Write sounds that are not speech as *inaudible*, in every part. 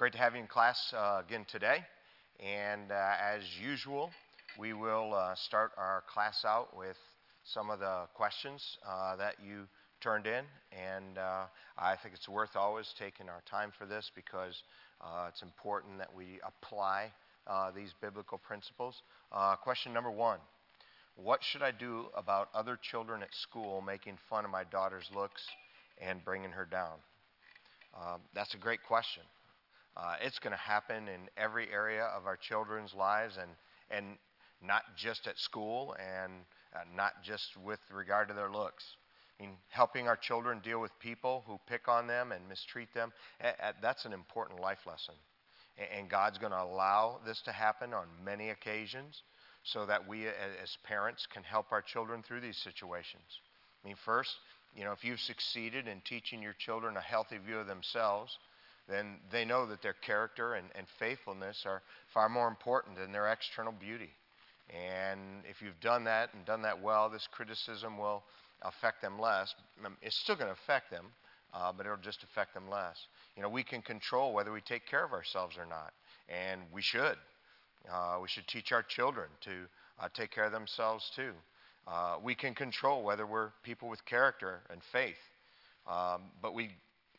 Great to have you in class uh, again today. And uh, as usual, we will uh, start our class out with some of the questions uh, that you turned in. And uh, I think it's worth always taking our time for this because uh, it's important that we apply these biblical principles. question number one What should I do about other children at school making fun of my daughter's looks and bringing her down? Um, that's a great question. Uh, it's going to happen in every area of our children's lives and, and not just at school and uh, not just with regard to their looks. I mean, helping our children deal with people who pick on them and mistreat them, that's an important life lesson. And God's going to allow this to happen on many occasions so that we as parents can help our children through these situations. I mean, first, you know, if you've succeeded in teaching your children a healthy view of themselves, then they know that their character and, and faithfulness are far more important than their external beauty. And if you've done that and done that well, this criticism will affect them less. Um, it's still going to affect them, uh, but it'll just affect them less. You know, we can control whether we take care of ourselves or not, and we should. Uh, we should teach our children to uh, take care of themselves too. Uh, we can control whether we're people with character and faith, um, but we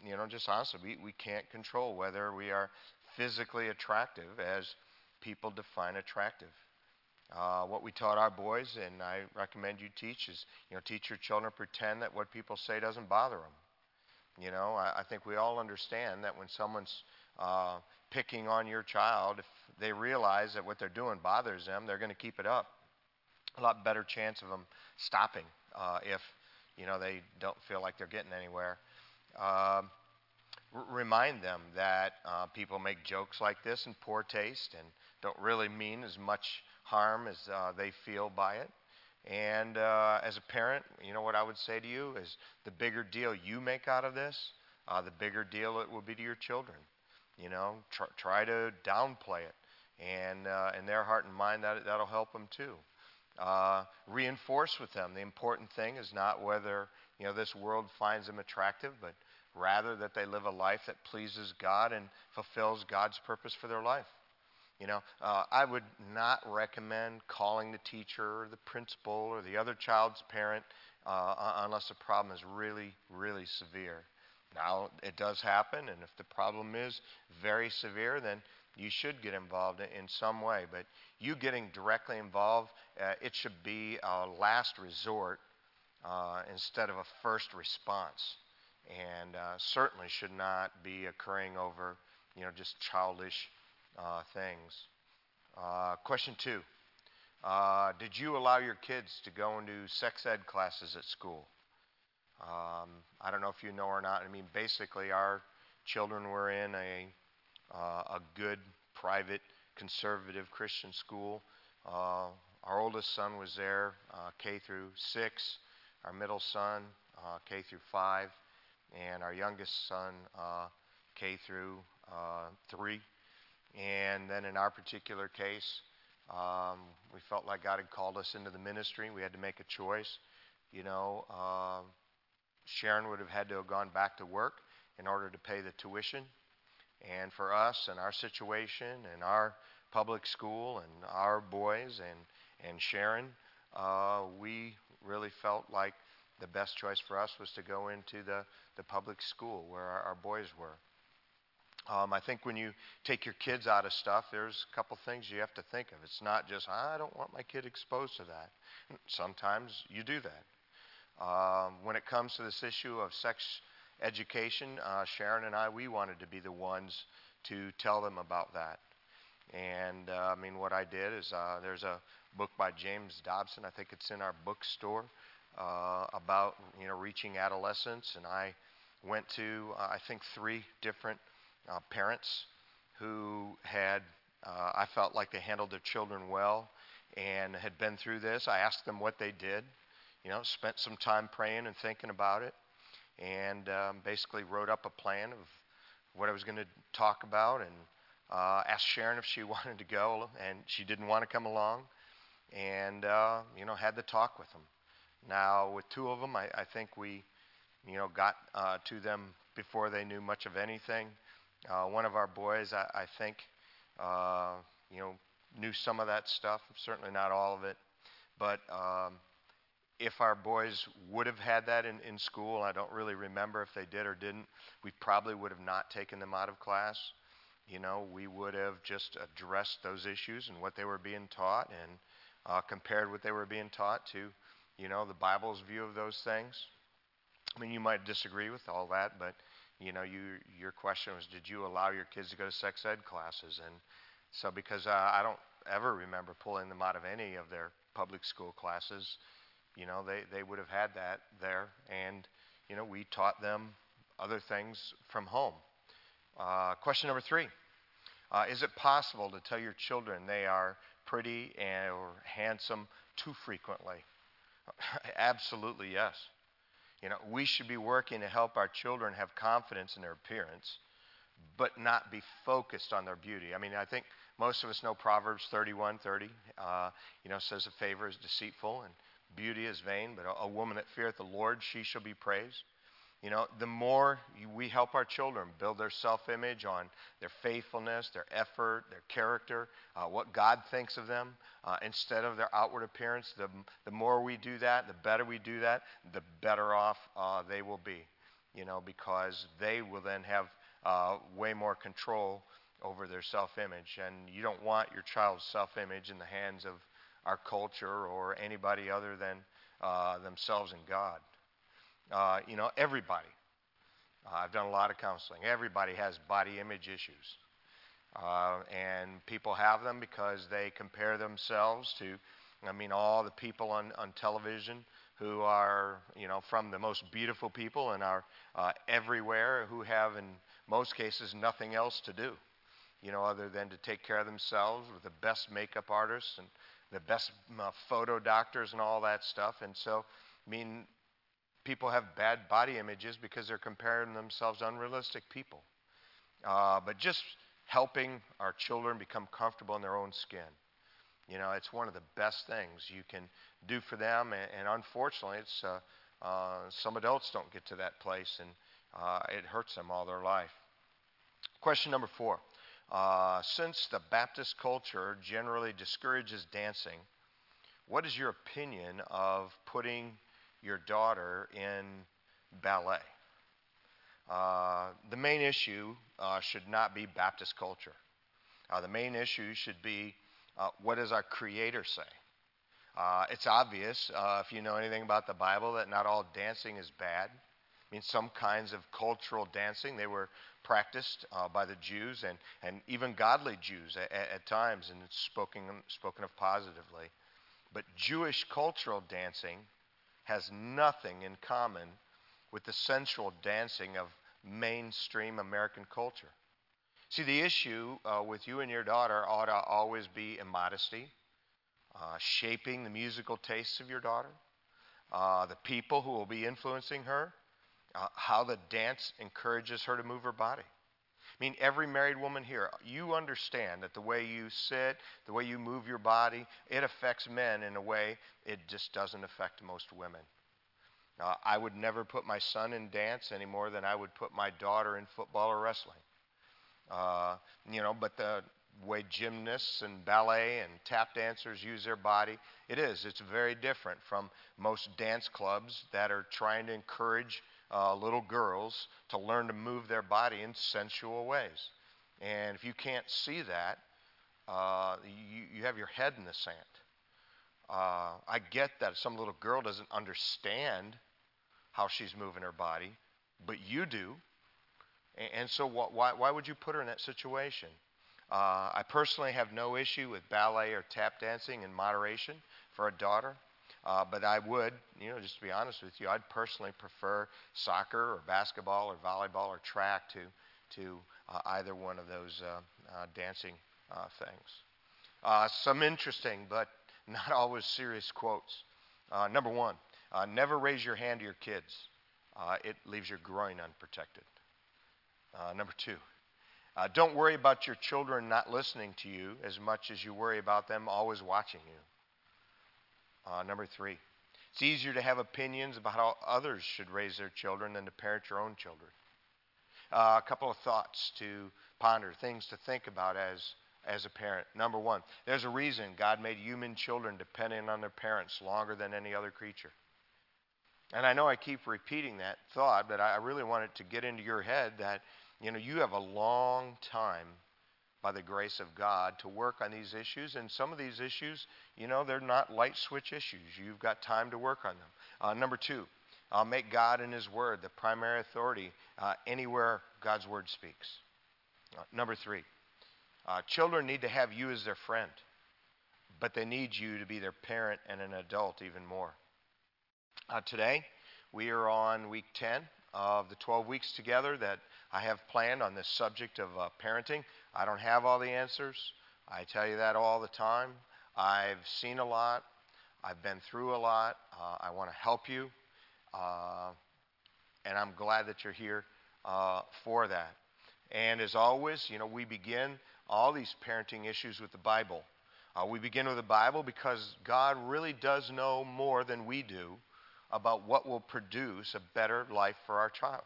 you know, just honestly, we, we can't control whether we are physically attractive as people define attractive. Uh, what we taught our boys, and I recommend you teach, is you know, teach your children pretend that what people say doesn't bother them. You know, I, I think we all understand that when someone's uh, picking on your child, if they realize that what they're doing bothers them, they're going to keep it up. A lot better chance of them stopping uh, if you know they don't feel like they're getting anywhere. Uh, remind them that uh, people make jokes like this in poor taste and don't really mean as much harm as uh, they feel by it. And uh, as a parent, you know what I would say to you is the bigger deal you make out of this, uh, the bigger deal it will be to your children. You know, try, try to downplay it, and uh, in their heart and mind, that that'll help them too. Reinforce with them the important thing is not whether you know, this world finds them attractive, but rather that they live a life that pleases God and fulfills God's purpose for their life. You know, uh, I would not recommend calling the teacher or the principal or the other child's parent uh, unless the problem is really, really severe. Now, it does happen, and if the problem is very severe, then you should get involved in some way. But you getting directly involved, uh, it should be a last resort uh, instead of a first response, and uh, certainly should not be occurring over you know just childish uh, things. Uh, question two: uh, Did you allow your kids to go into sex ed classes at school? Um, I don't know if you know or not. I mean, basically, our children were in a uh, a good private conservative Christian school. our oldest son was there K through six our middle son, uh, K through 5, and our youngest son, uh, K through uh, 3. And then in our particular case, um, we felt like God had called us into the ministry. We had to make a choice. You know, uh, Sharon would have had to have gone back to work in order to pay the tuition. And for us and our situation and our public school and our boys and, and Sharon, uh, we really felt like the best choice for us was to go into the, the public school where our, our boys were. Um, I think when you take your kids out of stuff, there's a couple things you have to think of. It's not just, I don't want my kid exposed to that. Sometimes you do that. Um, when it comes to this issue of sex education, uh, Sharon and I, we wanted to be the ones to tell them about that. And uh, I mean, what I did is uh, there's a book by James Dobson. I think it's in our bookstore uh, about you know reaching adolescence, and I went to uh, I think three different uh, parents who had uh, I felt like they handled their children well and had been through this. I asked them what they did, you know, spent some time praying and thinking about it, and um, basically wrote up a plan of what I was going to talk about and uh, asked Sharon if she *laughs* wanted to go, and she didn't want to come along and uh, you know had the talk with them. Now with two of them, I, I think we you know got uh, to them before they knew much of anything, Uh, one of our boys, I, I think, uh, you know, knew some of that stuff. Certainly not all of it, but um, if our boys would have had that in, in school, I don't really remember if they did or didn't. We probably would have not taken them out of class. You know, we would have just addressed those issues and what they were being taught and uh, compared what they were being taught to, you know, the Bible's view of those things. I mean, you might disagree with all that, but you know, you your question was, did you allow your kids to go to sex ed classes? And so, because uh, I don't ever remember pulling them out of any of their public school classes, you know, they they would have had that there, and you know, we taught them other things from home. Uh, question number three: uh, Is it possible to tell your children they are pretty and, or handsome too frequently? *laughs* Absolutely yes. You know, we should be working to help our children have confidence in their appearance, but not be focused on their beauty. I mean, I think most of us know Proverbs 31:30. Uh, you know, says a favor is deceitful and beauty is vain, but a, a woman that feareth the Lord, she shall be praised. You know, the more we help our children build their self image on their faithfulness, their effort, their character, uh, what God thinks of them, uh, instead of their outward appearance, the, the more we do that, the better we do that, the better off uh, they will be. You know, because they will then have uh, way more control over their self image. And you don't want your child's self image in the hands of our culture or anybody other than uh, themselves and God. Uh, you know, everybody. Uh, I've done a lot of counseling. Everybody has body image issues. Uh, and people have them because they compare themselves to, I mean, all the people on, on television who are, you know, from the most beautiful people and are uh, everywhere who have, in most cases, nothing else to do, you know, other than to take care of themselves with the best makeup artists and the best uh, photo doctors and all that stuff. And so, I mean, people have bad body images because they're comparing themselves to unrealistic people. Uh, but just helping our children become comfortable in their own skin. You know, it's one of the best things you can do for them, and, and unfortunately, it's uh, uh, some adults don't get to that place, and uh, it hurts them all their life. Question number four: uh, Since the Baptist culture generally discourages dancing, what is your opinion of putting your daughter in ballet. Uh, the main issue uh, should not be Baptist culture. Uh, the main issue should be uh, what does our Creator say? Uh, it's obvious, uh, if you know anything about the Bible, that not all dancing is bad. I mean, some kinds of cultural dancing, they were practiced by the Jews and, and even godly Jews at, at times, and it's spoken, spoken of positively. But Jewish cultural dancing has nothing in common with the sensual dancing of mainstream American culture. See, the issue uh, with you and your daughter ought to always be immodesty, uh, shaping the musical tastes of your daughter, uh, the people who will be influencing her, uh, how the dance encourages her to move her body. I mean, every married woman here, you understand that the way you sit, the way you move your body, it affects men in a way it just doesn't affect most women. I would never put my son in dance any more than I would put my daughter in football or wrestling. Uh, you know, but the way gymnasts and ballet and tap dancers use their body, it is. It's very different from most dance clubs that are trying to encourage uh, little girls to learn to move their body in sensual ways. And if you can't see that, uh, you, you have your head in the sand. Uh, I get that some little girl doesn't understand how she's moving her body, but you do. And, and so, wh- why, why would you put her in that situation? Uh, I personally have no issue with ballet or tap dancing in moderation for a daughter. Uh, but I would, you know, just to be honest with you, I'd personally prefer soccer or basketball or volleyball or track to to uh, either one of those uh, uh dancing uh, things. Uh, some interesting but *laughs* not always serious quotes. number one, never raise your hand to your kids. it leaves your groin unprotected. number two, don't worry about your children not listening to you as much as you worry about them always watching you. Uh, number three, it's easier to have opinions about how others should raise their children than to parent your own children. Uh, a couple of thoughts to ponder, things to think about as, as a parent. Number one, there's a reason God made human children dependent on their parents longer than any other creature. And I know I keep repeating that thought, but I really want it to get into your head that, you know, you have a long time by the grace of God to work on these issues. And some of these issues, you know, they're not light switch issues. You've got time to work on them. Uh, number two, uh, make God and His Word the primary authority uh, anywhere God's Word speaks. Uh, number three, uh, children need to have you as their friend, but they need you to be their parent and an adult even more. Uh, today, we are on week 10 of the 12 weeks together that I have planned on this subject of parenting. I don't have all the answers. I tell you that all the time. I've seen a lot. I've been through a lot. Uh, I want to help you. Uh, and I'm glad that you're here uh, for that. And as always, you know, we begin all these parenting issues with the Bible. Uh, we begin with the Bible because God really does know more than we do about what will produce a better life for our child.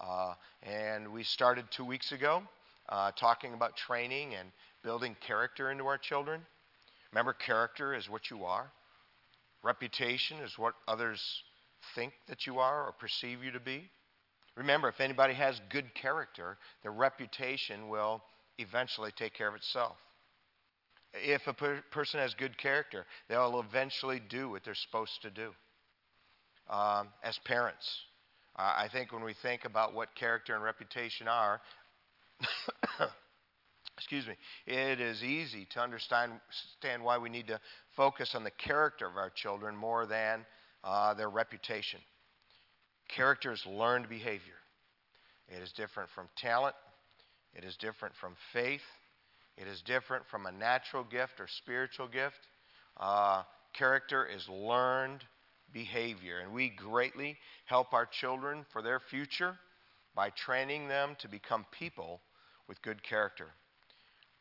Uh, and we started two weeks ago uh, talking about training and building character into our children. Remember, character is what you are, reputation is what others think that you are or perceive you to be. Remember, if anybody has good character, their reputation will eventually take care of itself. If a per- person has good character, they'll eventually do what they're supposed to do. Um, as parents, uh, I think when we think about what character and reputation are, *coughs* excuse me, it is easy to understand, understand why we need to focus on the character of our children more than uh, their reputation. Character is learned behavior. It is different from talent. It is different from faith. It is different from a natural gift or spiritual gift. Uh, character is learned behavior. And we greatly help our children for their future by training them to become people with good character.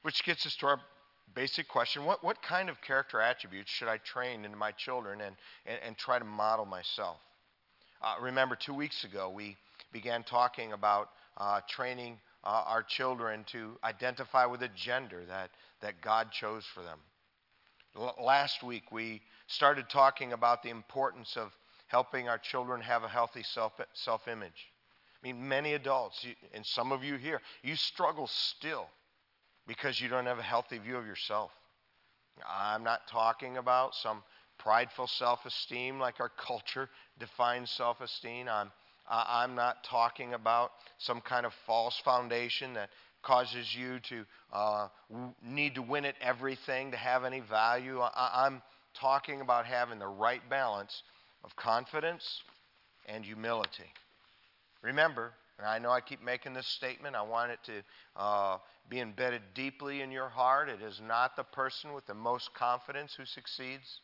Which gets us to our basic question what, what kind of character attributes should I train into my children and, and, and try to model myself? Uh, remember, two weeks ago, we began talking about uh, training uh, our children to identify with a gender that, that God chose for them. L- last week, we started talking about the importance of helping our children have a healthy self, image. I mean, many adults, and some of you here, you struggle still because you don't have a healthy view of yourself. I'm not talking about some prideful self esteem like our culture defines self esteem. I'm, I'm not talking about some kind of false foundation that causes you to uh, need to win at everything to have any value. I, I'm talking about having the right balance of confidence and humility. Remember, and I know I keep making this statement, I want it to uh, be embedded deeply in your heart. It is not the person with the most confidence who succeeds,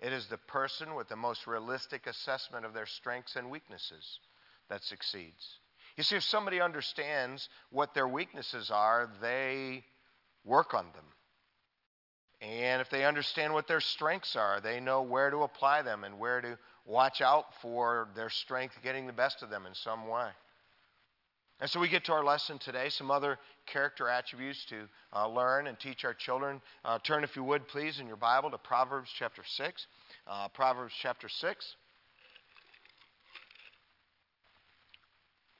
it is the person with the most realistic assessment of their strengths and weaknesses that succeeds. You see, if somebody understands what their weaknesses are, they work on them. And if they understand what their strengths are, they know where to apply them and where to watch out for their strength getting the best of them in some way. And so we get to our lesson today, some other character attributes to uh, learn and teach our children. Uh, turn, if you would, please, in your Bible to Proverbs chapter 6. Uh, Proverbs chapter 6.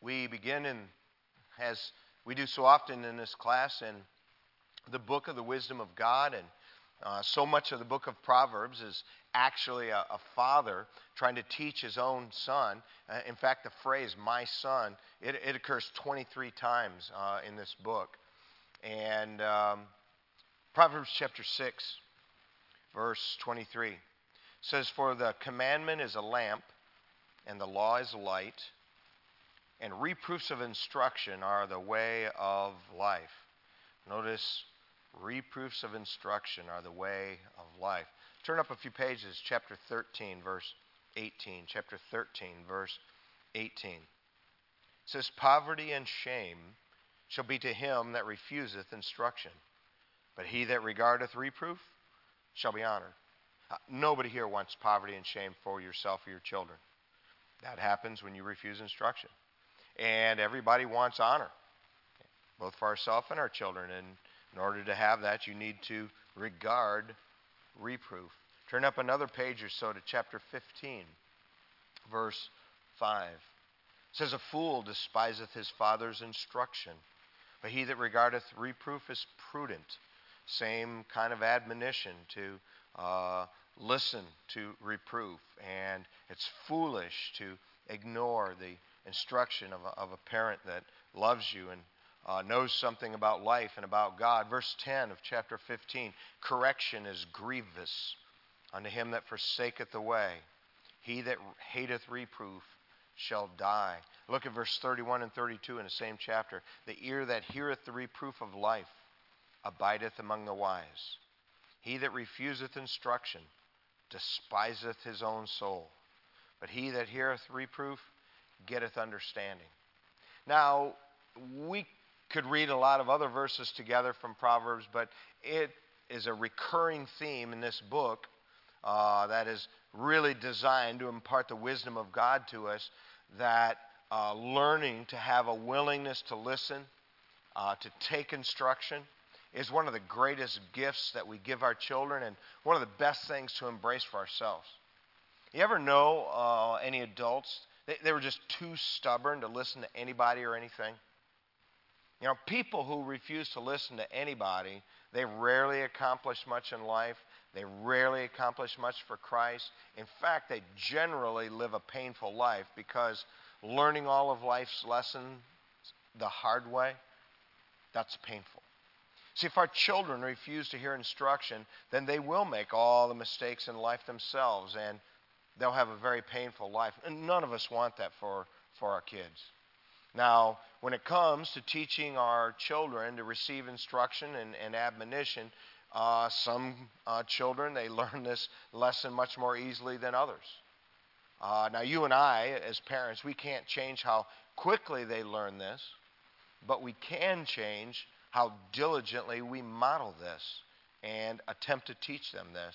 We begin in, as we do so often in this class, in the book of the wisdom of God. And uh, so much of the book of Proverbs is actually a, a, father trying to teach his own son. Uh, in fact, the phrase, my son, it, it occurs 23 times uh, in this book. And um, Proverbs chapter 6, verse 23 says, For the commandment is a lamp, and the law is light, and reproofs of instruction are the way of life. Notice, reproofs of instruction are the way of life. Turn up a few pages, chapter 13, verse 18. Chapter 13, verse 18. It says, Poverty and shame shall be to him that refuseth instruction, but he that regardeth reproof shall be honored. Uh, nobody here wants poverty and shame for yourself or your children. That happens when you refuse instruction. And everybody wants honor, both for ourselves and our children. And in order to have that, you need to regard reproof. Turn up another page or so to chapter 15, verse 5. It says, A fool despiseth his father's instruction, but he that regardeth reproof is prudent. Same kind of admonition to uh, listen to reproof. And it's foolish to ignore the instruction of a, of a parent that loves you and uh, knows something about life and about God. Verse 10 of chapter 15 correction is grievous unto him that forsaketh the way. He that hateth reproof shall die. Look at verse 31 and 32 in the same chapter. The ear that heareth the reproof of life abideth among the wise. He that refuseth instruction despiseth his own soul. But he that heareth reproof getteth understanding. Now, we could read a lot of other verses together from Proverbs, but it is a recurring theme in this book uh, that is really designed to impart the wisdom of God to us that uh, learning to have a willingness to listen, uh, to take instruction, is one of the greatest gifts that we give our children and one of the best things to embrace for ourselves. You ever know uh, any adults? They, they were just too stubborn to listen to anybody or anything. You know, people who refuse to listen to anybody, they rarely accomplish much in life. They rarely accomplish much for Christ. In fact, they generally live a painful life because learning all of life's lessons the hard way, that's painful. See, if our children refuse to hear instruction, then they will make all the mistakes in life themselves and they'll have a very painful life. And none of us want that for, for our kids. Now, when it comes to teaching our children to receive instruction and, and admonition, uh, some uh, children, they *laughs* learn this lesson much more easily than others. Uh, now, you and I, as parents, we can't change how quickly they learn this, but we can change how diligently we model this and attempt to teach them this.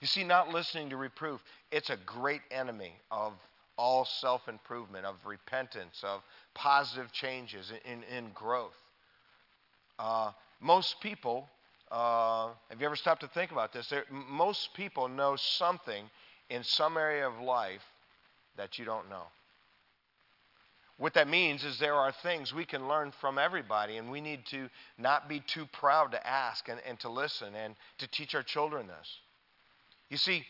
You see, not listening to reproof, it's a great enemy of all self improvement, of repentance, of positive changes in, in, growth. Uh, most people, uh, have you ever stopped to think about this? There, most people know something in some area of life that you don't know. What that means is there are things we can learn from everybody, and we need to not be too proud to ask and, and to listen and to teach our children this. You see,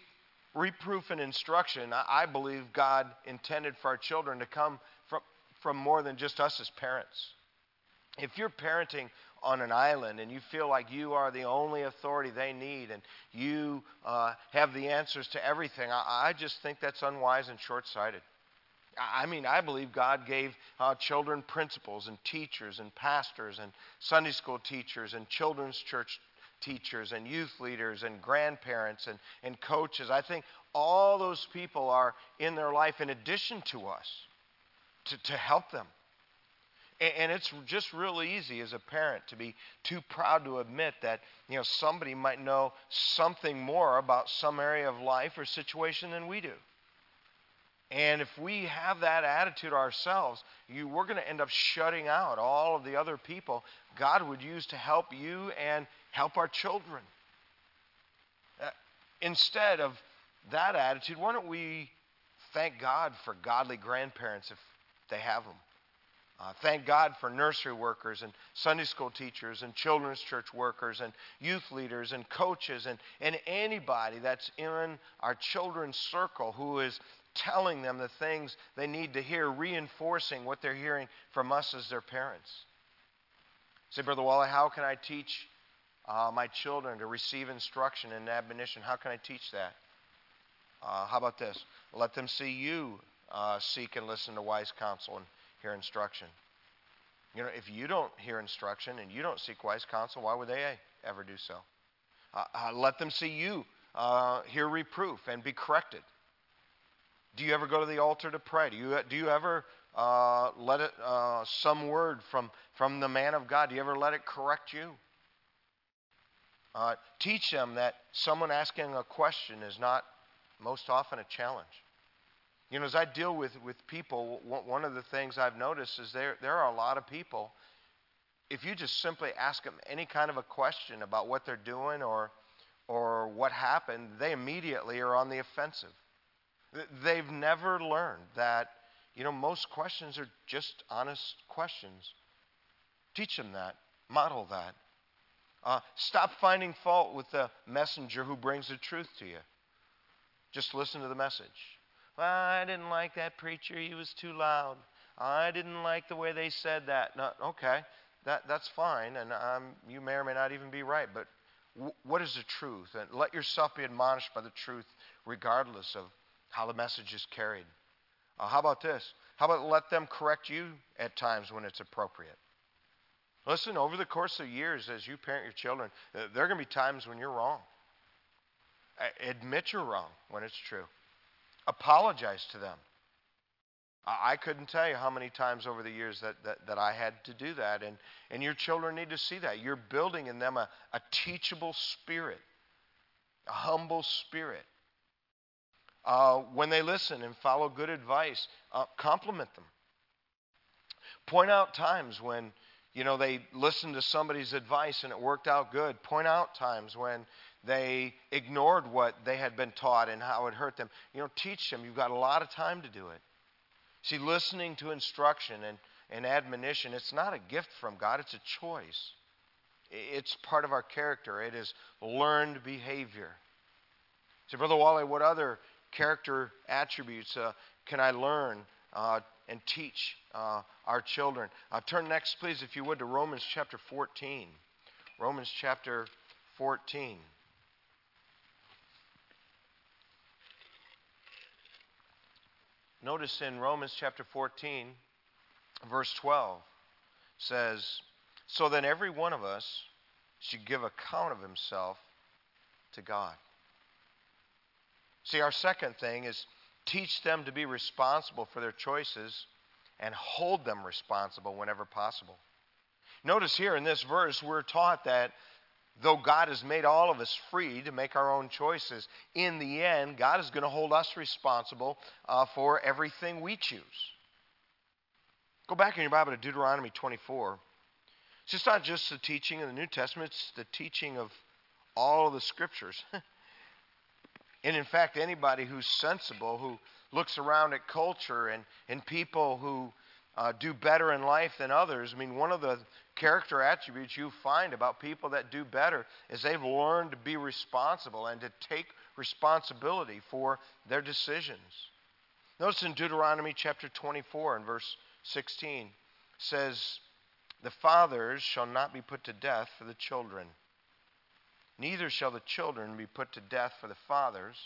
reproof and instruction, I, believe God intended for our children to come from, from more than just us as parents. If you're parenting on an island and you feel like you are the only authority they need and you uh, have the answers to everything, I, I just think that's unwise and short sighted. I mean, I believe God gave uh, children principals and teachers and pastors and Sunday school teachers and children's church teachers and youth leaders and grandparents and, and coaches. I think all those people are in their life in addition to us to, to help them. And, and it's just real easy as a parent to be too proud to admit that you know somebody might know something more about some area of life or situation than we do. And if we have that attitude ourselves, you, we're going to end up shutting out all of the other people God would use to help you and help our children. Uh, instead of that attitude, why don't we thank God for godly grandparents if they have them? Uh, thank God for nursery workers and Sunday school teachers and children's church workers and youth leaders and coaches and, and anybody that's in our children's circle who is telling them the things they need to hear, reinforcing what they're hearing from us as their parents. Say, Brother Wally, how can I teach uh, my children to receive instruction and admonition? How can I teach that? Uh, how about this? Let them see you uh, seek and listen to wise counsel and hear instruction. You know, if you don't hear instruction and you don't seek wise counsel, why would they ever do so? Uh, uh, let them see you uh, hear reproof and be corrected. Do you ever go to the altar to pray? Do you, do you ever let it, some word from, from the man of God, do you ever let it correct you? Uh, teach them that someone asking a question is not most often a challenge. You know, as I deal with, with people, one of the things I've noticed is there, there are a lot of people, if you just simply ask them any kind of a question about what they're doing or, or what happened, they immediately are on the offensive. They've never learned that, you know, most questions are just honest questions. Teach them that, model that. Uh, stop finding fault with the messenger who brings the truth to you. Just listen to the message. Well, I didn't like that preacher. He was too loud. I didn't like the way they said that. No, okay, that, that's fine, and um, you may or may not even be right. But w- what is the truth? And let yourself be admonished by the truth, regardless of how the message is carried. Uh, how about this? How about let them correct you at times when it's appropriate? Listen, over the course of years, as you parent your children, uh, there are going to be times when you're wrong. Admit you're wrong when it's true. Apologize to them. I couldn't tell you how many times over the years that, that, that, I had to do that. And, and your children need to see that. You're building in them a, a teachable spirit, a humble spirit. Uh, when they listen and follow good advice, uh, compliment them. Point out times when you know they listened to somebody's advice and it worked out good. Point out times when they ignored what they had been taught and how it hurt them. You know, teach them. You've got a lot of time to do it. See, listening to instruction and, and admonition, it's not a gift from God, it's a choice. It's part of our character, it is learned behavior. See, Brother Wally, what other character attributes uh, can I learn uh, and teach uh, our children? Uh, turn next, please, if you would, to Romans chapter 14. Romans chapter 14. Notice in Romans chapter 14, verse 12, says, So then every one of us should give account of himself to God. See, our second thing is teach them to be responsible for their choices and hold them responsible whenever possible. Notice here in this verse, we're taught that though God has made all of us free to make our own choices, in the end, God is going to hold us responsible uh, for everything we choose. Go back in your Bible to Deuteronomy 24. It's not just the teaching of the New Testament, it's the teaching of all of the scriptures. *laughs* and in fact, anybody who's sensible, who looks around at culture and, and people who uh, do better in life than others, I mean, one of the character attributes you find about people that do better is they've learned to be responsible and to take responsibility for their decisions. Notice in Deuteronomy chapter 24 and verse 16 says, The fathers shall not be put to death for the children, neither shall the children be put to death for the fathers.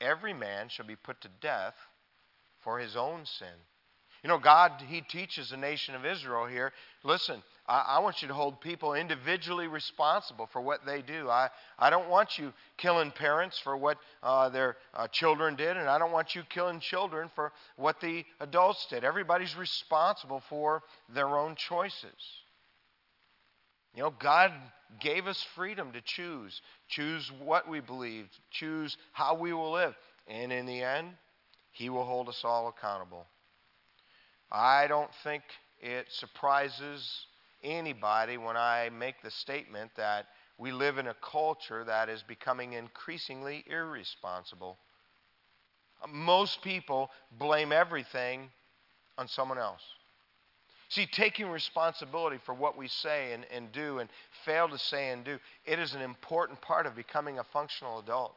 Every man shall be put to death for his own sin. You know, God, He teaches the nation of Israel here listen, I, I, want you to hold people individually responsible for what they do. I, I don't want you killing parents for what uh, their uh, children did, and I don't want you killing children for what the adults did. Everybody's responsible for their own choices. You know, God gave us freedom to choose. Choose what we believe, choose how we will live. And in the end, He will hold us all accountable. I don't think it surprises anybody when I make the statement that we live in a culture that is becoming increasingly irresponsible. Most people blame everything on someone else. See, taking responsibility for what we say and, and do and fail to say and do, it is an important part of becoming a functional adult.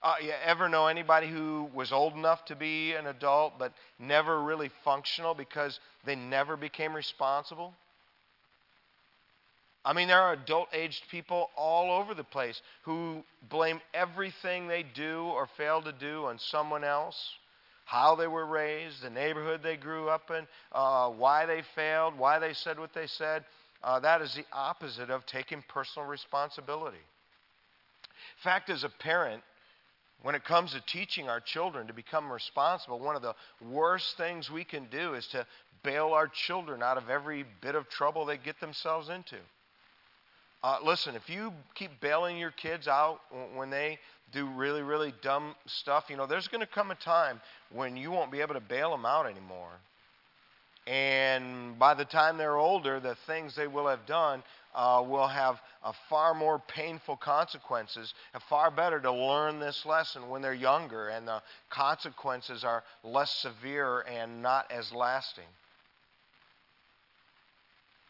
Uh, you ever know anybody who was old enough to be an adult but never really functional because they never became responsible? I mean, there are adult aged people all over the place who blame everything they do or fail to do on someone else. How they were raised, the neighborhood they grew up in, uh, why they failed, why they said what they said. Uh, that is the opposite of taking personal responsibility. Fact is, a parent, when it comes to teaching our children to become responsible, one of the worst things we can do is to bail our children out of every bit of trouble they get themselves into. Uh, listen, if you keep bailing your kids out when they do really, really dumb stuff, you know, there's going to come a time when you won't be able to bail them out anymore. And by the time they're older, the things they will have done uh, will have a far more painful consequences. And far better to learn this lesson when they're younger, and the consequences are less severe and not as lasting.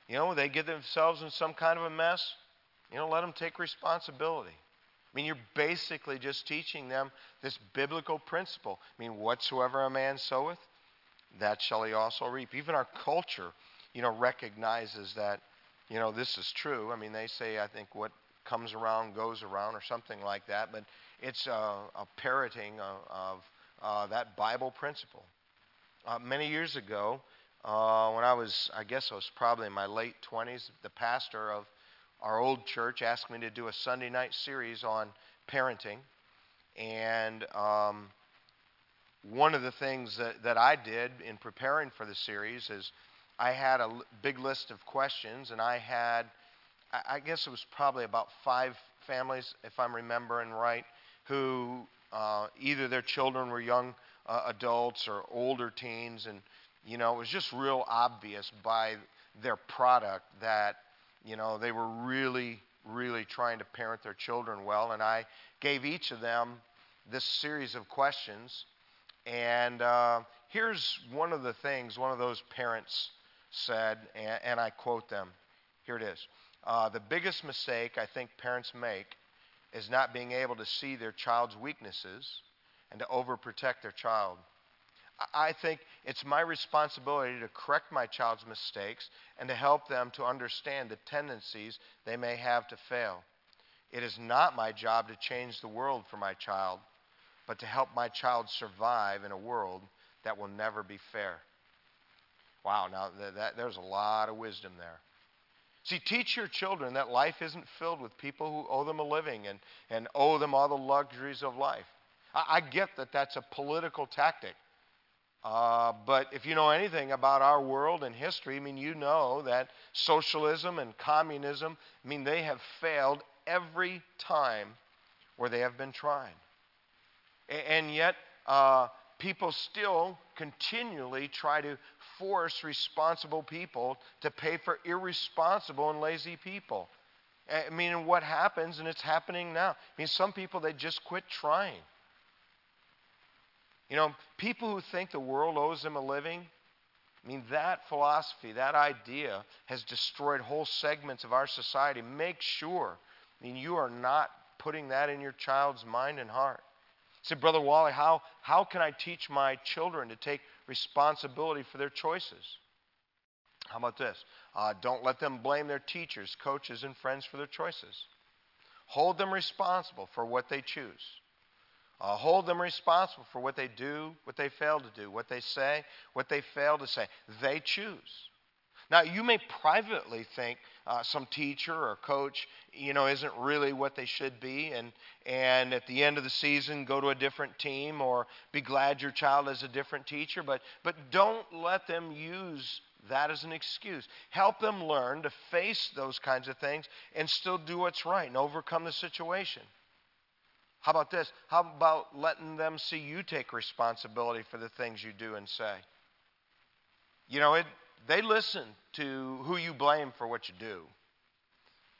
You know, they get themselves in some kind of a mess, you know, let them take responsibility. Mean, you're basically just teaching them this biblical principle. I mean, whatsoever a man soweth, that shall he also reap. Even our culture, you know, recognizes that, you know, this is true. I mean, they say, I think, what comes around goes around or something like that, but it's a, a parroting of, of uh, that Bible principle. Uh, many years ago, uh, when I was, I guess I was probably in my late 20s, the pastor of our old church asked me to do a Sunday night series on parenting. And um, one of the things that, that I did in preparing for the series is I had a l- big list of questions, and I had, I, I guess it was probably about five families, if I'm remembering right, who uh, either their children were young uh, adults or older teens, and you know, it was just real obvious by their product that, you know, they were really, really trying to parent their children well. And I gave each of them this series of questions. And uh, here's one of the things one of those parents said, and, and I quote them. Here it is. Uh, the biggest mistake I think parents make is not being able to see their child's weaknesses and to overprotect their child. I think it's my responsibility to correct my child's mistakes and to help them to understand the tendencies they may have to fail. It is not my job to change the world for my child, but to help my child survive in a world that will never be fair. Wow, now that, that, there's a lot of wisdom there. See, teach your children that life isn't filled with people who owe them a living and, and owe them all the luxuries of life. I, I get that that's a political tactic. Uh, but if you know anything about our world and history, I mean, you know that socialism and communism, I mean, they have failed every time where they have been tried. And yet, uh, people still continually try to force responsible people to pay for irresponsible and lazy people. I mean, what happens, and it's happening now. I mean, some people, they just quit trying. You know, people who think the world owes them a living, I mean, that philosophy, that idea has destroyed whole segments of our society. Make sure, I mean, you are not putting that in your child's mind and heart. I said, Brother Wally, how, how can I teach my children to take responsibility for their choices? How about this? Uh, don't let them blame their teachers, coaches, and friends for their choices. Hold them responsible for what they choose. Uh, hold them responsible for what they do, what they fail to do, what they say, what they fail to say. They choose. Now, you may privately think uh, some teacher or coach, you know, isn't really what they should be, and and at the end of the season, go to a different team or be glad your child is a different teacher. But but don't let them use that as an excuse. Help them learn to face those kinds of things and still do what's right and overcome the situation. How about this? How about letting them see you take responsibility for the things you do and say? You know, it, they listen to who you blame for what you do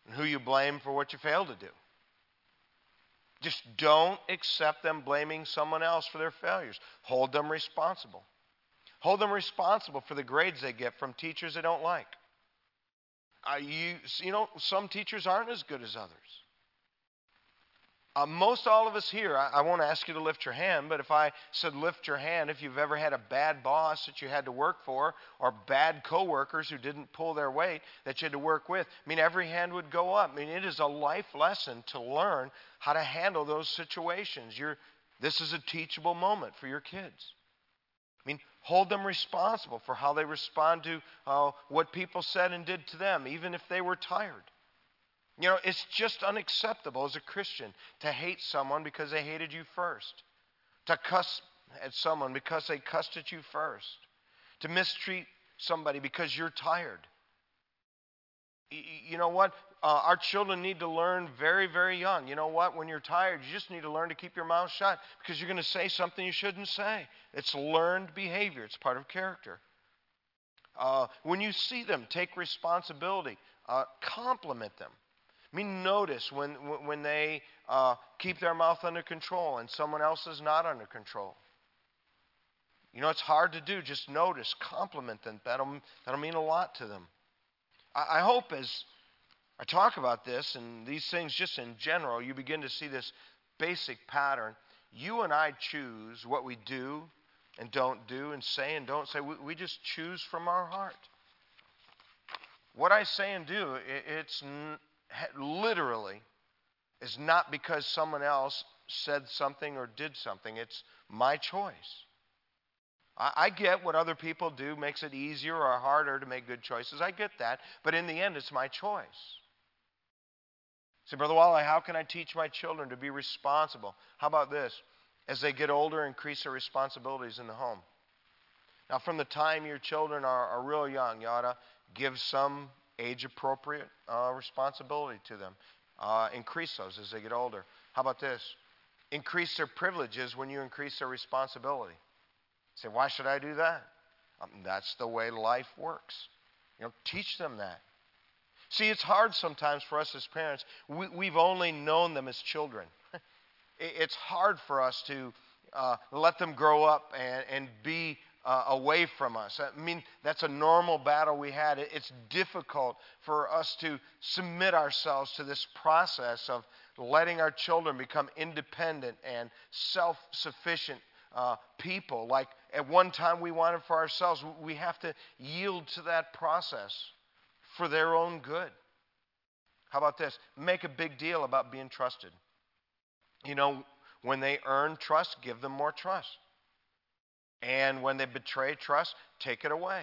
and who you blame for what you fail to do. Just don't accept them blaming someone else for their failures. Hold them responsible. Hold them responsible for the grades they get from teachers they don't like. Uh, you, you know, some teachers aren't as good as others. Uh, most all of us here, I, I won't ask you to lift your hand, but if I said lift your hand, if you've ever had a bad boss that you had to work for, or bad coworkers who didn't pull their weight that you had to work with, I mean, every hand would go up. I mean, it is a life lesson to learn how to handle those situations. You're, this is a teachable moment for your kids. I mean, hold them responsible for how they respond to uh, what people said and did to them, even if they were tired. You know, it's just unacceptable as a Christian to hate someone because they hated you first, to cuss at someone because they cussed at you first, to mistreat somebody because you're tired. You know what? Uh, our children need to learn very, very young. You know what? When you're tired, you just need to learn to keep your mouth shut because you're going to say something you shouldn't say. It's learned behavior, it's part of character. Uh, when you see them, take responsibility, uh, compliment them. I mean, notice when, when they uh, keep their mouth under control and someone else is not under control. You know, it's hard to do. Just notice, compliment them. That'll, that'll mean a lot to them. I, I hope as I talk about this and these things just in general, you begin to see this basic pattern. You and I choose what we do and don't do and say and don't say. We, we just choose from our heart. What I say and do, it, it's literally is not because someone else said something or did something. It's my choice. I, I get what other people do makes it easier or harder to make good choices. I get that. But in the end, it's my choice. Say, Brother Wally, how can I teach my children to be responsible? How about this? As they get older, increase their responsibilities in the home. Now, from the time your children are, are real young, you ought to give some age appropriate uh, responsibility to them. Uh, increase those as they get older. How about this? Increase their privileges when you increase their responsibility. say, why should I do that? Um, that's the way life works. You know, teach them that. See, it's hard sometimes for us as parents. We, we've only known them as children. *laughs* it's hard for us to uh, let them grow up and, and be uh, away from us. I mean, that's a normal battle we had. It's difficult for us to submit ourselves to this process of letting our children become independent and self sufficient uh, people. Like at one time we wanted for ourselves, we have to yield to that process for their own good. How about this? Make a big deal about being trusted. You know, when they earn trust, give them more trust. And when they betray trust, take it away.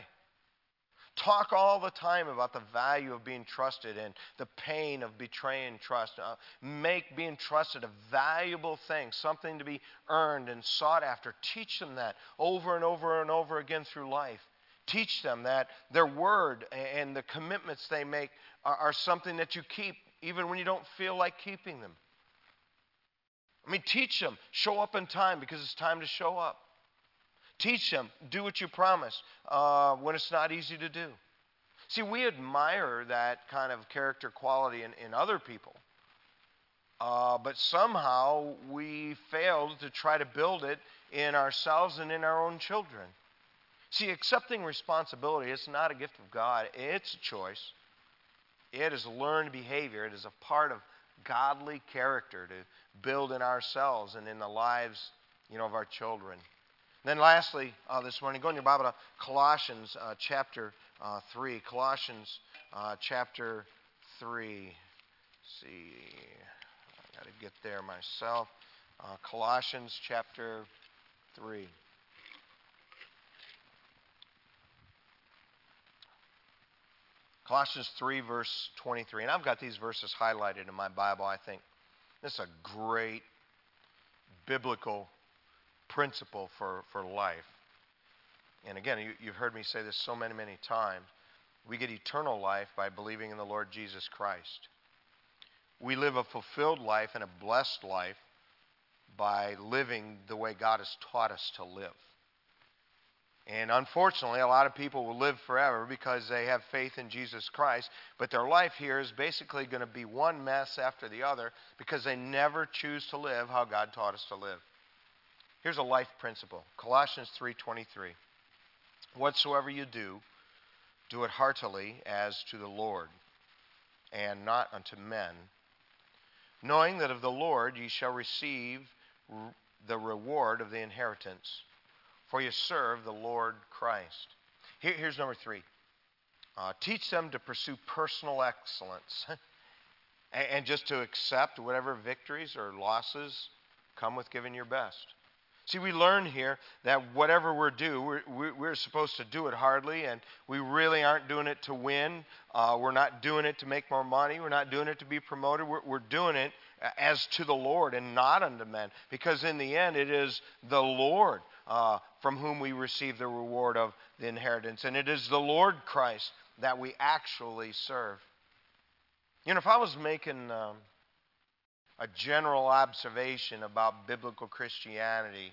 Talk all the time about the value of being trusted and the pain of betraying trust. Uh, make being trusted a valuable thing, something to be earned and sought after. Teach them that over and over and over again through life. Teach them that their word and the commitments they make are, are something that you keep even when you don't feel like keeping them. I mean, teach them. Show up in time because it's time to show up. Teach them. Do what you promise uh, when it's not easy to do. See, we admire that kind of character quality in, in other people. Uh, but somehow we failed to try to build it in ourselves and in our own children. See, accepting responsibility is not a gift of God, it's a choice. It is learned behavior, it is a part of godly character to build in ourselves and in the lives you know, of our children. Then, lastly, uh, this morning, go in your Bible to Colossians uh, chapter uh, 3. Colossians uh, chapter 3. Let's see, I got to get there myself. Uh, Colossians chapter 3. Colossians 3, verse 23. And I've got these verses highlighted in my Bible. I think this is a great biblical principle for, for life. And again, you, you've heard me say this so many, many times. We get eternal life by believing in the Lord Jesus Christ. We live a fulfilled life and a blessed life by living the way God has taught us to live. And unfortunately, a lot of people will live forever because they have faith in Jesus Christ, but their life here is basically going to be one mess after the other because they never choose to live how God taught us to live. Here's a life principle. Colossians 3:23. Whatsoever you do, do it heartily as to the Lord, and not unto men, knowing that of the Lord ye shall receive the reward of the inheritance, for you serve the Lord Christ. Here, here's number three. Uh, teach them to pursue personal excellence *laughs* and, and just to accept whatever victories or losses come with giving your best. See, we learn here that whatever we're do, we're, we're supposed to do it hardly, and we really aren't doing it to win. Uh, we're not doing it to make more money. We're not doing it to be promoted. We're, we're doing it as to the Lord and not unto men, because in the end, it is the Lord uh, from whom we receive the reward of the inheritance, and it is the Lord Christ that we actually serve. You know, if I was making um, a general observation about biblical Christianity,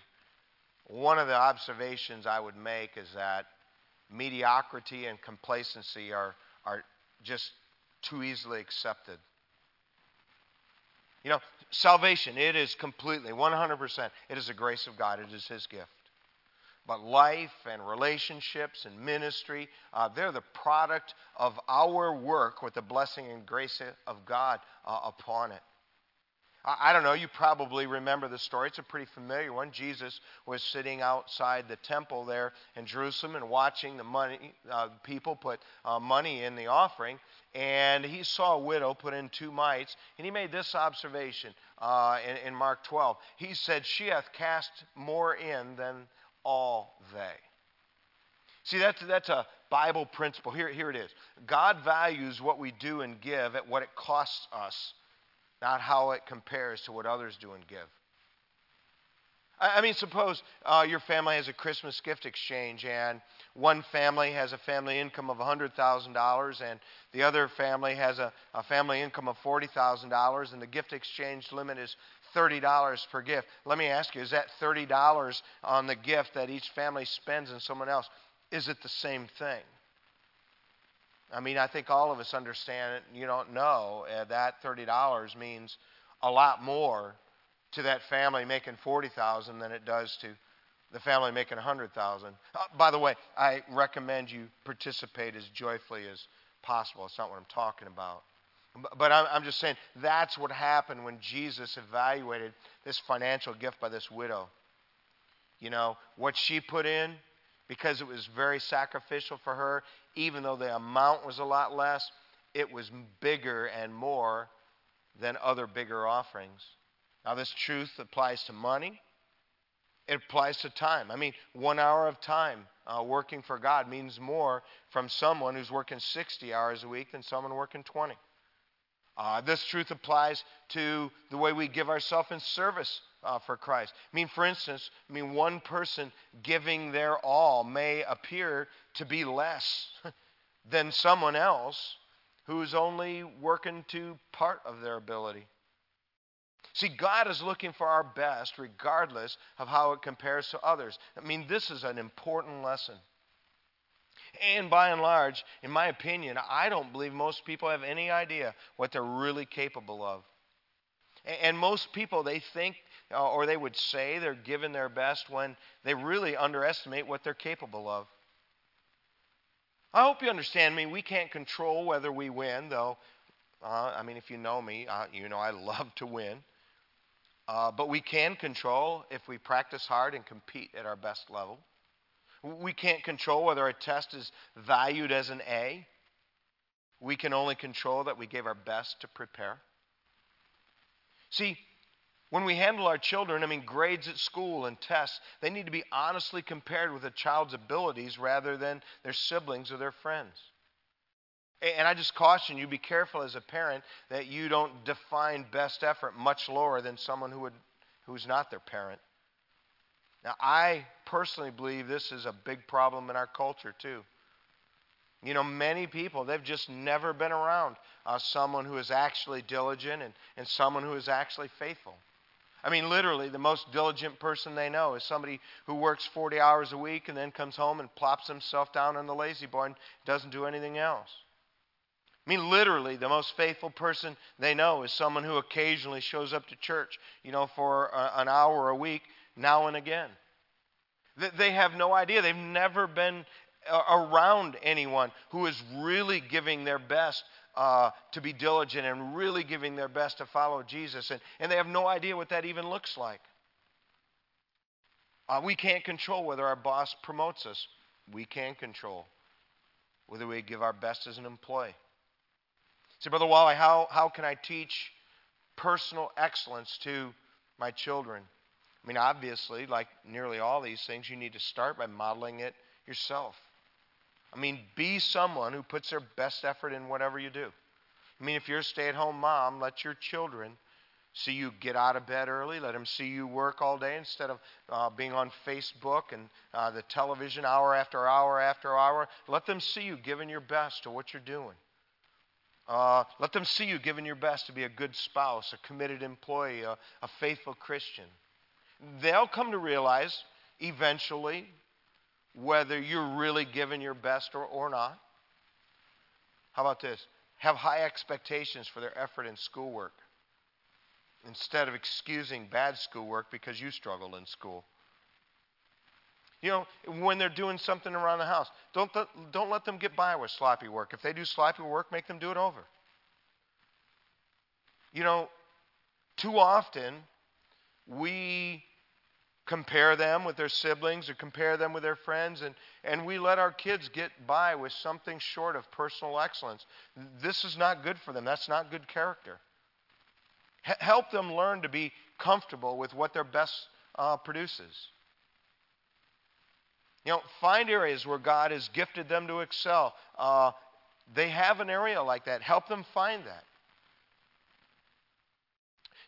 one of the observations I would make is that mediocrity and complacency are, are just too easily accepted. You know, salvation, it is completely, 100%, it is the grace of God, it is His gift. But life and relationships and ministry, uh, they're the product of our work with the blessing and grace of God uh, upon it. I don't know, you probably remember the story. It's a pretty familiar one. Jesus was sitting outside the temple there in Jerusalem and watching the money, uh, people put uh, money in the offering. And he saw a widow put in two mites. And he made this observation uh, in, in Mark 12. He said, She hath cast more in than all they. See, that's, that's a Bible principle. Here, here it is God values what we do and give at what it costs us not how it compares to what others do and give. I mean, suppose uh, your family has a Christmas gift exchange, and one family has a family income of $100,000, and the other family has a, a family income of $40,000, and the gift exchange limit is $30 per gift. Let me ask you, is that $30 on the gift that each family spends on someone else? Is it the same thing? I mean, I think all of us understand it. You don't know uh, that thirty dollars means a lot more to that family making forty thousand than it does to the family making a hundred thousand. Uh, by the way, I recommend you participate as joyfully as possible. It's not what I'm talking about. But I'm just saying that's what happened when Jesus evaluated this financial gift by this widow. You know, what she put in, because it was very sacrificial for her, even though the amount was a lot less, it was bigger and more than other bigger offerings. Now, this truth applies to money, it applies to time. I mean, one hour of time uh, working for God means more from someone who's working 60 hours a week than someone working 20. Uh, this truth applies to the way we give ourselves in service uh, for Christ. I mean, for instance, I mean, one person giving their all may appear to be less *laughs* than someone else who's only working to part of their ability. See, God is looking for our best regardless of how it compares to others. I mean, this is an important lesson. And by and large, in my opinion, I don't believe most people have any idea what they're really capable of. And most people, they think or they would say they're giving their best when they really underestimate what they're capable of. I hope you understand me. We can't control whether we win, though. Uh, I mean, if you know me, uh, you know I love to win. Uh, but we can control if we practice hard and compete at our best level. We can't control whether a test is valued as an A. We can only control that we gave our best to prepare. See, when we handle our children, I mean, grades at school and tests, they need to be honestly compared with a child's abilities rather than their siblings or their friends. And I just caution you be careful as a parent that you don't define best effort much lower than someone who would, who's not their parent. Now, I personally believe this is a big problem in our culture, too. You know, many people, they've just never been around uh, someone who is actually diligent and, and someone who is actually faithful. I mean, literally, the most diligent person they know is somebody who works 40 hours a week and then comes home and plops himself down on the lazy boy and doesn't do anything else. I mean, literally, the most faithful person they know is someone who occasionally shows up to church, you know, for a, an hour a week, now and again. They have no idea. They've never been uh, around anyone who is really giving their best uh, to be diligent and really giving their best to follow Jesus. And, and they have no idea what that even looks like. Uh, we can't control whether our boss promotes us. We can control whether we give our best as an employee. Say, Brother Wally, how, how can I teach personal excellence to my children? I mean, obviously, like nearly all these things, you need to start by modeling it yourself. I mean, be someone who puts their best effort in whatever you do. I mean, if you're a stay at home mom, let your children see you get out of bed early. Let them see you work all day instead of uh, being on Facebook and uh, the television hour after hour after hour. Let them see you giving your best to what you're doing. Uh, let them see you giving your best to be a good spouse, a committed employee, a, a faithful Christian. They'll come to realize eventually whether you're really giving your best or, or not. How about this? Have high expectations for their effort in schoolwork instead of excusing bad schoolwork because you struggled in school. You know, when they're doing something around the house, don't, don't let them get by with sloppy work. If they do sloppy work, make them do it over. You know, too often we compare them with their siblings or compare them with their friends, and, and we let our kids get by with something short of personal excellence. This is not good for them. That's not good character. H- help them learn to be comfortable with what their best uh, produces. You know, find areas where God has gifted them to excel. Uh, they have an area like that. Help them find that.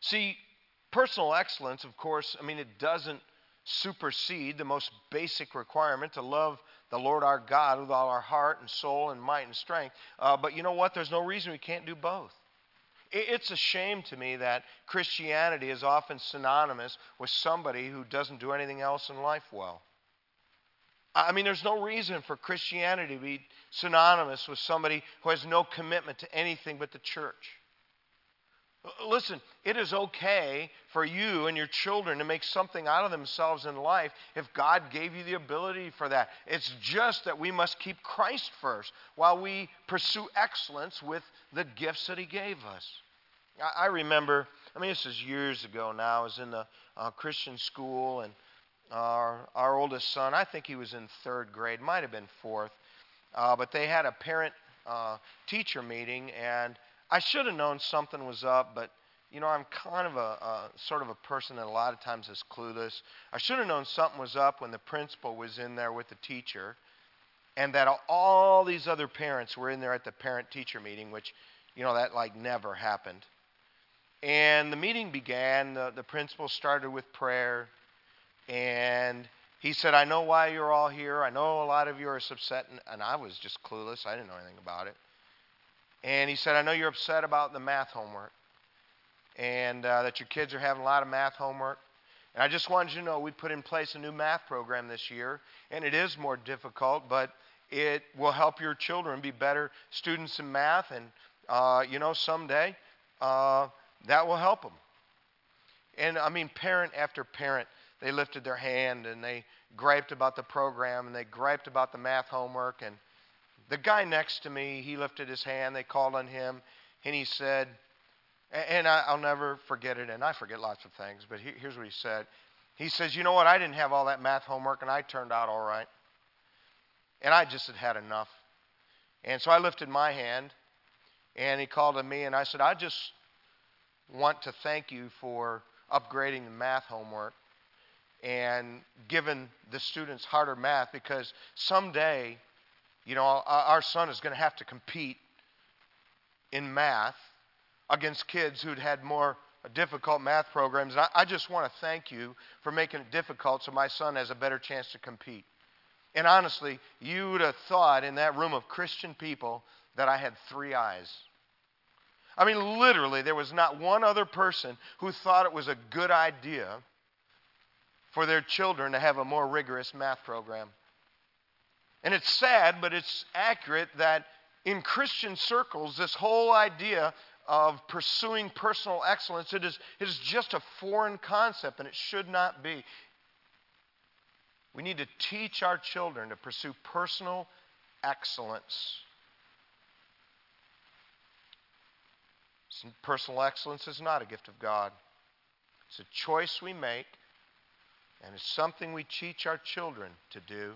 See, personal excellence, of course, I mean, it doesn't supersede the most basic requirement to love the Lord our God with all our heart and soul and might and strength. Uh, but you know what? There's no reason we can't do both. It's a shame to me that Christianity is often synonymous with somebody who doesn't do anything else in life well. I mean, there's no reason for Christianity to be synonymous with somebody who has no commitment to anything but the church. Listen, it is okay for you and your children to make something out of themselves in life if God gave you the ability for that. It's just that we must keep Christ first while we pursue excellence with the gifts that He gave us. I remember, I mean, this is years ago now. I was in the a Christian school, and our, our oldest son, I think he was in third grade, might have been fourth, uh, but they had a parent uh, teacher meeting, and I should have known something was up, but you know, I'm kind of a, a sort of a person that a lot of times is clueless. I should have known something was up when the principal was in there with the teacher, and that all these other parents were in there at the parent teacher meeting, which, you know, that like never happened. And the meeting began. The, the principal started with prayer. And he said, I know why you're all here. I know a lot of you are upset. And, and I was just clueless. I didn't know anything about it. And he said, I know you're upset about the math homework and uh, that your kids are having a lot of math homework. And I just wanted you to know we put in place a new math program this year, and it is more difficult, but it will help your children be better students in math, and uh, you know someday uh, that will help them. And I mean, parent after parent they lifted their hand and they griped about the program and they griped about the math homework. And the guy next to me, he lifted his hand. They called on him and he said, and I'll never forget it, and I forget lots of things, but here's what he said. He says, You know what? I didn't have all that math homework, and I turned out all right. And I just had had enough. And so I lifted my hand, and he called on me, and I said, I just want to thank you for upgrading the math homework and giving the students harder math because someday, you know, our son is going to have to compete in math against kids who'd had more difficult math programs. And I, just want to thank you for making it difficult so my son has a better chance to compete. And honestly, you would have thought in that room of Christian people that I had three eyes. I mean, literally, there was not one other person who thought it was a good idea for their children to have a more rigorous math program. And it's sad, but it's accurate that in Christian circles, this whole idea of pursuing personal excellence, it is, it is just a foreign concept, and it should not be. We need to teach our children to pursue personal excellence. Personal excellence is not a gift of God. It's a choice we make and it's something we teach our children to do.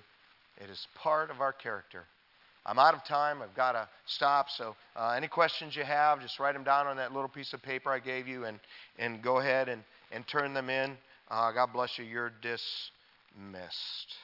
It is part of our character. I'm out of time. I've got to stop. So, uh, any questions you have, just write them down on that little piece of paper I gave you and, and go ahead and, and turn them in. Uh, God bless you. You're dismissed.